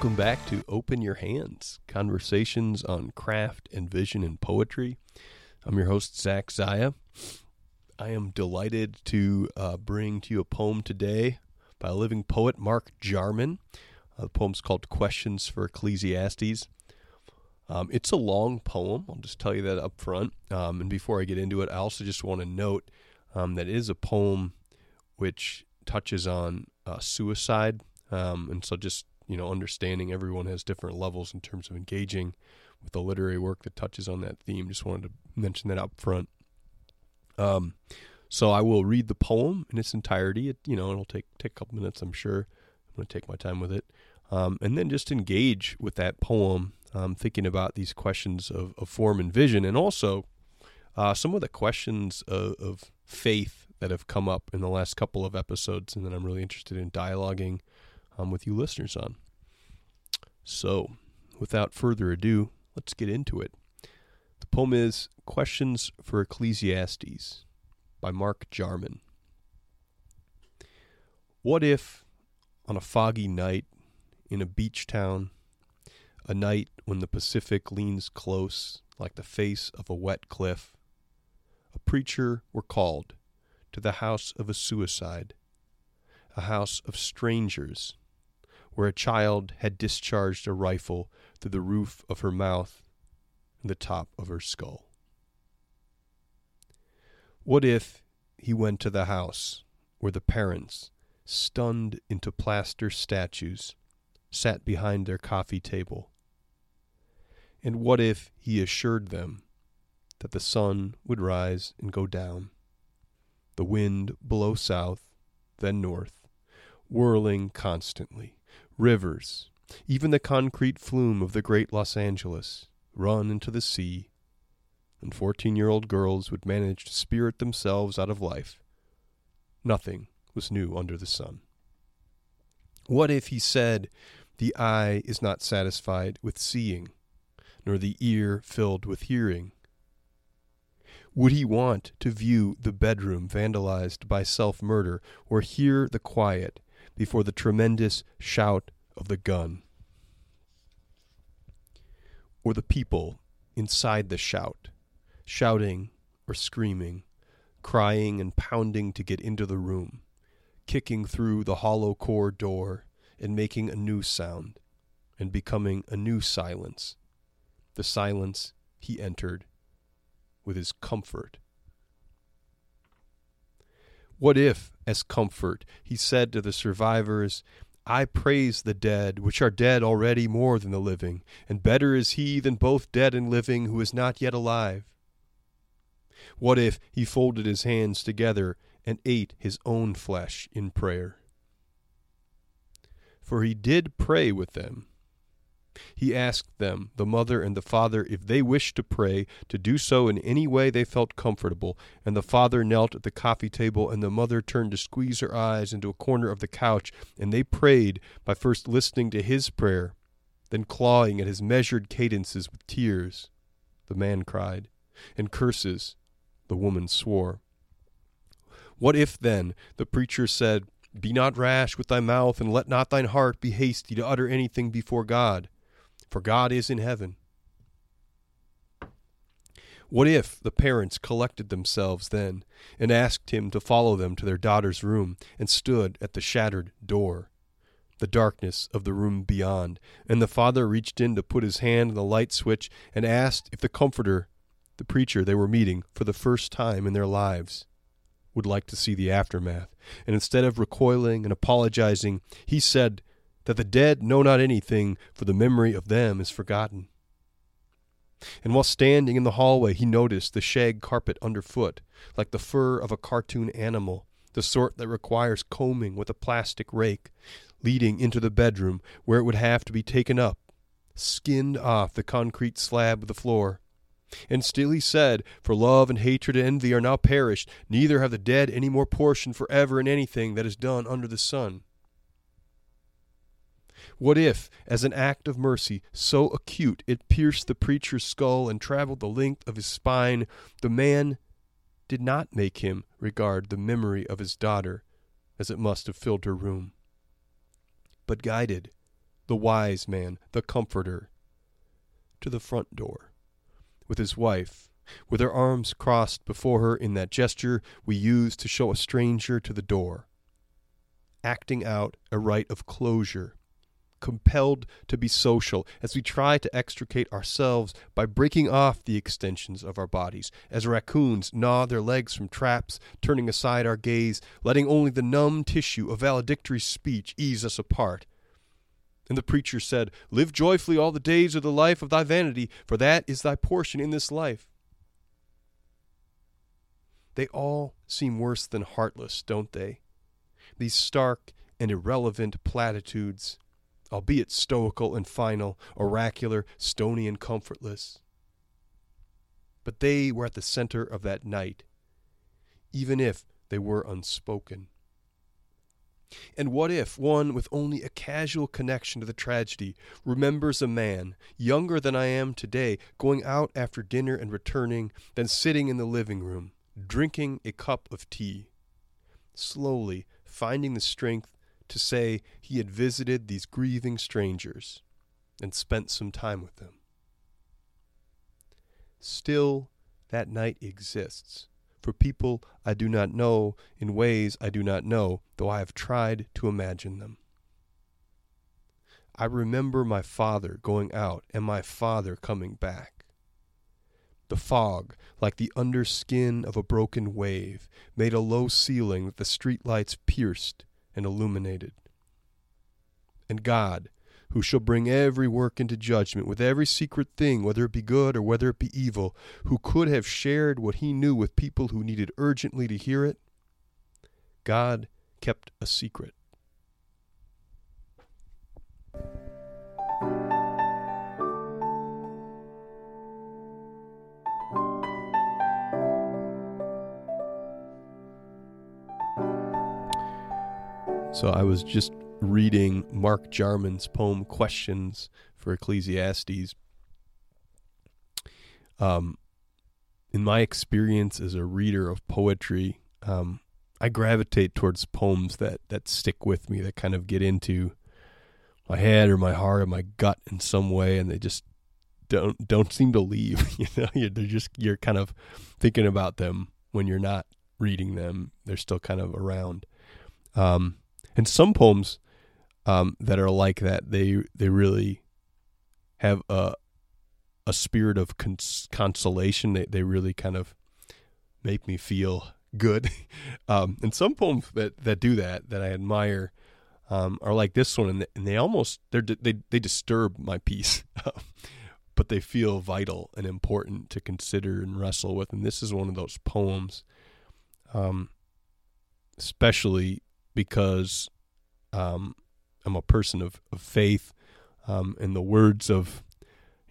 Welcome back to Open Your Hands Conversations on Craft and Vision and Poetry. I'm your host, Zach Zaya. I am delighted to uh, bring to you a poem today by a living poet, Mark Jarman. Uh, the poem's called Questions for Ecclesiastes. Um, it's a long poem. I'll just tell you that up front. Um, and before I get into it, I also just want to note um, that it is a poem which touches on uh, suicide. Um, and so just, you know, understanding everyone has different levels in terms of engaging with the literary work that touches on that theme. Just wanted to mention that up front. Um, so I will read the poem in its entirety. It, you know, it'll take take a couple minutes, I'm sure. I'm going to take my time with it, um, and then just engage with that poem, um, thinking about these questions of, of form and vision, and also uh, some of the questions of, of faith that have come up in the last couple of episodes, and that I'm really interested in dialoguing um, with you listeners on. So, without further ado, let's get into it. The poem is Questions for Ecclesiastes by Mark Jarman. What if, on a foggy night in a beach town, a night when the Pacific leans close like the face of a wet cliff, a preacher were called to the house of a suicide, a house of strangers, where a child had discharged a rifle through the roof of her mouth and the top of her skull. What if he went to the house where the parents, stunned into plaster statues, sat behind their coffee table? And what if he assured them that the sun would rise and go down, the wind blow south, then north, whirling constantly, rivers, even the concrete flume of the great Los Angeles, run into the sea, and fourteen year old girls would manage to spirit themselves out of life. Nothing was new under the sun. What if he said, The eye is not satisfied with seeing, nor the ear filled with hearing? Would he want to view the bedroom vandalized by self murder, or hear the quiet before the tremendous shout of the gun? Or the people inside the shout, shouting or screaming, crying and pounding to get into the room, kicking through the hollow core door and making a new sound, and becoming a new silence, the silence he entered with his comfort. What if, as comfort, he said to the survivors, I praise the dead, which are dead already more than the living, and better is he than both dead and living who is not yet alive? What if he folded his hands together and ate his own flesh in prayer? For he did pray with them. He asked them, the mother and the father, if they wished to pray, to do so in any way they felt comfortable. And the father knelt at the coffee table, and the mother turned to squeeze her eyes into a corner of the couch, and they prayed by first listening to his prayer, then clawing at his measured cadences with tears. The man cried, and curses the woman swore. What if, then, the preacher said, Be not rash with thy mouth, and let not thine heart be hasty to utter anything before God? For God is in heaven. What if the parents collected themselves then, and asked him to follow them to their daughter's room, and stood at the shattered door? The darkness of the room beyond, and the father reached in to put his hand on the light switch and asked if the comforter the preacher they were meeting for the first time in their lives would like to see the aftermath. And instead of recoiling and apologizing, he said that the dead know not anything, for the memory of them is forgotten. And while standing in the hallway, he noticed the shag carpet underfoot, like the fur of a cartoon animal, the sort that requires combing with a plastic rake, leading into the bedroom where it would have to be taken up, skinned off the concrete slab of the floor, and still he said, For love and hatred and envy are now perished, neither have the dead any more portion for ever in anything that is done under the sun. What if, as an act of mercy so acute it pierced the preacher's skull and traveled the length of his spine, the man did not make him regard the memory of his daughter as it must have filled her room, but guided the wise man, the comforter, to the front door, with his wife, with her arms crossed before her in that gesture we use to show a stranger to the door, acting out a rite of closure compelled to be social as we try to extricate ourselves by breaking off the extensions of our bodies, as raccoons gnaw their legs from traps, turning aside our gaze, letting only the numb tissue of valedictory speech ease us apart. And the preacher said, Live joyfully all the days of the life of thy vanity, for that is thy portion in this life. They all seem worse than heartless, don't they? These stark and irrelevant platitudes albeit stoical and final, oracular, stony and comfortless. But they were at the center of that night, even if they were unspoken. And what if one with only a casual connection to the tragedy remembers a man, younger than I am today, going out after dinner and returning, then sitting in the living room, drinking a cup of tea, slowly finding the strength to say he had visited these grieving strangers and spent some time with them. Still, that night exists for people I do not know in ways I do not know, though I have tried to imagine them. I remember my father going out and my father coming back. The fog, like the underskin of a broken wave, made a low ceiling that the street lights pierced and illuminated. And God, who shall bring every work into judgment with every secret thing, whether it be good or whether it be evil, who could have shared what he knew with people who needed urgently to hear it, God kept a secret. So I was just reading Mark Jarman's poem Questions for Ecclesiastes. Um, in my experience as a reader of poetry, um, I gravitate towards poems that, that stick with me, that kind of get into my head or my heart or my gut in some way, and they just don't don't seem to leave. You know, you're, they're just you're kind of thinking about them when you're not reading them. They're still kind of around. Um, and some poems um, that are like that, they they really have a a spirit of cons- consolation. They they really kind of make me feel good. um, and some poems that that do that that I admire um, are like this one, and they, and they almost they they they disturb my peace. but they feel vital and important to consider and wrestle with. And this is one of those poems, um, especially because um, I'm a person of, of faith, um, and the words of,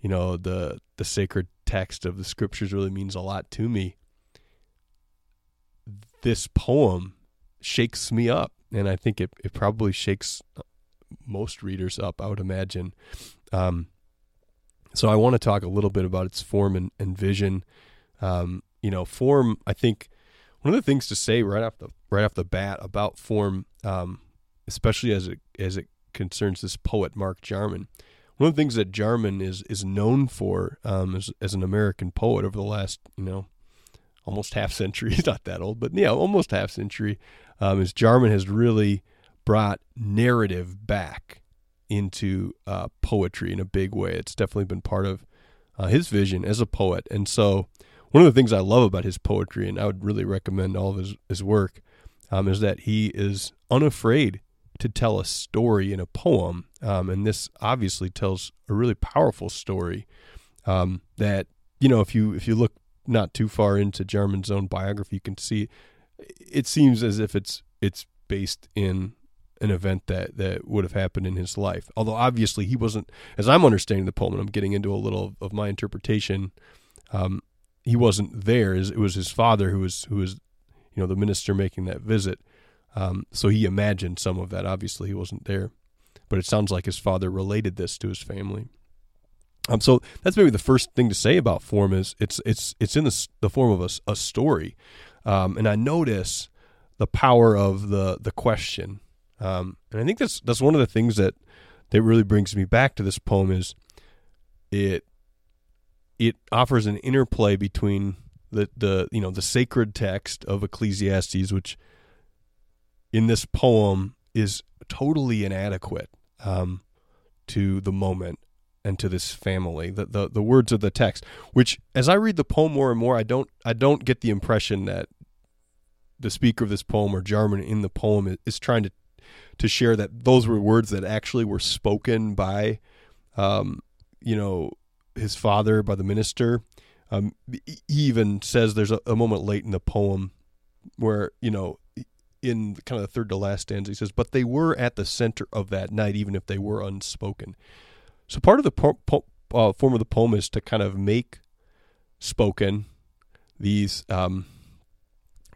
you know, the the sacred text of the scriptures really means a lot to me. This poem shakes me up, and I think it, it probably shakes most readers up. I would imagine. Um, so I want to talk a little bit about its form and, and vision. Um, you know, form. I think one of the things to say right off the right off the bat about form, um, especially as it as it concerns this poet Mark Jarman. One of the things that Jarman is is known for um, as as an American poet over the last you know almost half century. He's not that old, but yeah, almost half century. Um, is Jarman has really brought narrative back into uh, poetry in a big way. It's definitely been part of uh, his vision as a poet, and so one of the things I love about his poetry, and I would really recommend all of his, his work, um, is that he is unafraid to tell a story in a poem. Um, and this obviously tells a really powerful story um, that, you know, if you if you look not too far into Jarman's own biography, you can see it seems as if it's it's based in an event that, that would have happened in his life. Although obviously he wasn't, as I'm understanding the poem, and I'm getting into a little of, of my interpretation. Um, he wasn't there. It was his father who was who was, you know, the minister making that visit. Um, so he imagined some of that. Obviously, he wasn't there, but it sounds like his father related this to his family. Um, so that's maybe the first thing to say about form is it's it's it's in the, the form of a, a story, um, and I notice the power of the the question, um, and I think that's that's one of the things that that really brings me back to this poem is it it offers an interplay between the the you know the sacred text of Ecclesiastes, which in this poem is totally inadequate um, to the moment and to this family. The, the the words of the text, which as I read the poem more and more, I don't I don't get the impression that the speaker of this poem or Jarman in the poem is, is trying to to share that those were words that actually were spoken by, um, you know, his father by the minister. Um, he even says there's a, a, moment late in the poem where you know in kind of the third to last stanza he says, "But they were at the center of that night, even if they were unspoken." So part of the po- po- uh, form of the poem is to kind of make spoken these um,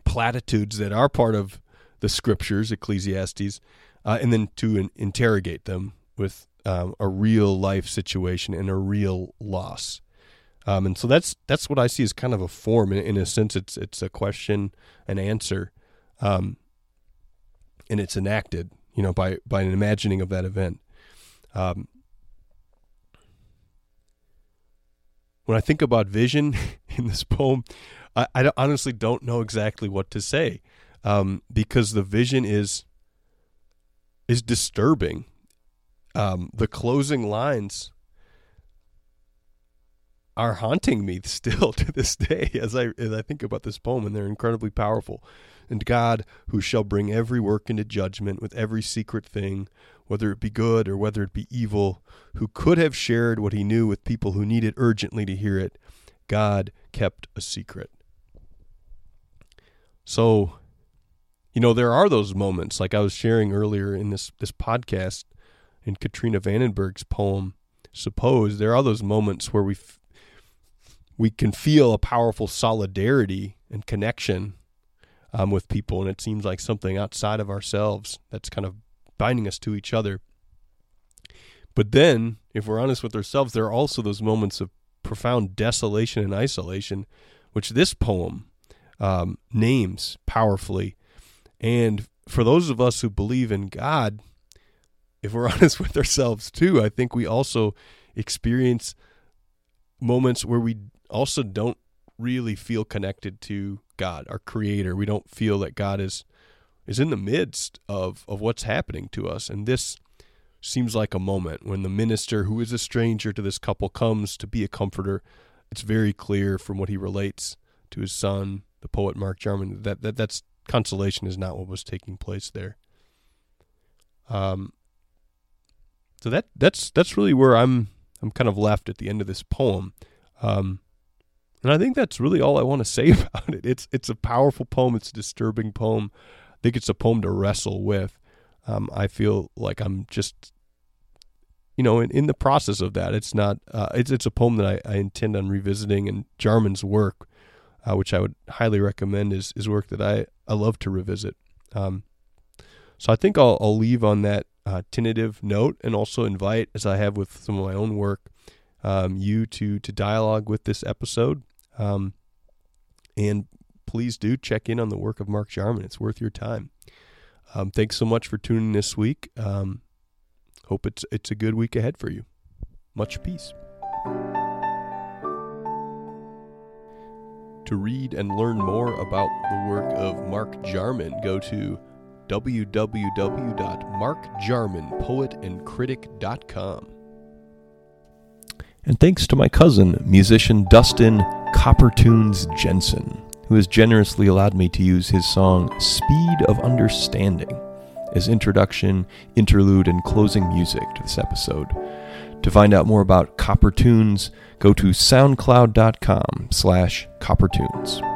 platitudes that are part of the scriptures, Ecclesiastes, uh, and then to in- interrogate them with um, a real life situation and a real loss. Um, and so that's that's what I see as kind of a form. In, in a sense, it's it's a question and answer, um, and it's enacted, you know, by by an imagining of that event. Um, when I think about vision in this poem, I, I honestly don't know exactly what to say um, because the vision is is disturbing um, the closing lines are haunting me still to this day as I as I think about this poem, and they're incredibly powerful. And God, who shall bring every work into judgment with every secret thing, whether it be good or whether it be evil, who could have shared what he knew with people who needed urgently to hear it, God kept a secret. So, you know, there are those moments, like I was sharing earlier in this this podcast, in Katrina Vandenberg's poem, Suppose, there are those moments where we f- we can feel a powerful solidarity and connection um, with people, and it seems like something outside of ourselves that's kind of binding us to each other. But then, if we're honest with ourselves, there are also those moments of profound desolation and isolation, which this poem um, names powerfully. And for those of us who believe in God, if we're honest with ourselves too, I think we also experience moments where we also don't really feel connected to God, our creator. We don't feel that God is is in the midst of of what's happening to us. And this seems like a moment when the minister who is a stranger to this couple comes to be a comforter. It's very clear from what he relates to his son, the poet Mark Jarman, that, that that's consolation is not what was taking place there. Um, so that that's that's really where I'm I'm kind of left at the end of this poem. Um, and I think that's really all I want to say about it. It's it's a powerful poem. It's a disturbing poem. I think it's a poem to wrestle with. Um, I feel like I'm just, you know, in, in the process of that. It's not. Uh, it's it's a poem that I, I intend on revisiting. And Jarman's work, uh, which I would highly recommend, is is work that I I love to revisit. Um, so I think I'll I'll leave on that uh, tentative note and also invite, as I have with some of my own work, um, you to to dialogue with this episode. Um, and please do check in on the work of Mark Jarman. It's worth your time. Um, thanks so much for tuning this week. Um, hope it's it's a good week ahead for you. Much peace. To read and learn more about the work of Mark Jarman, go to www.markjarmanpoetandcritic.com. And thanks to my cousin, musician Dustin Coppertunes Jensen, who has generously allowed me to use his song Speed of Understanding as introduction, interlude, and closing music to this episode. To find out more about Coppertunes, go to soundcloud.com slash coppertunes.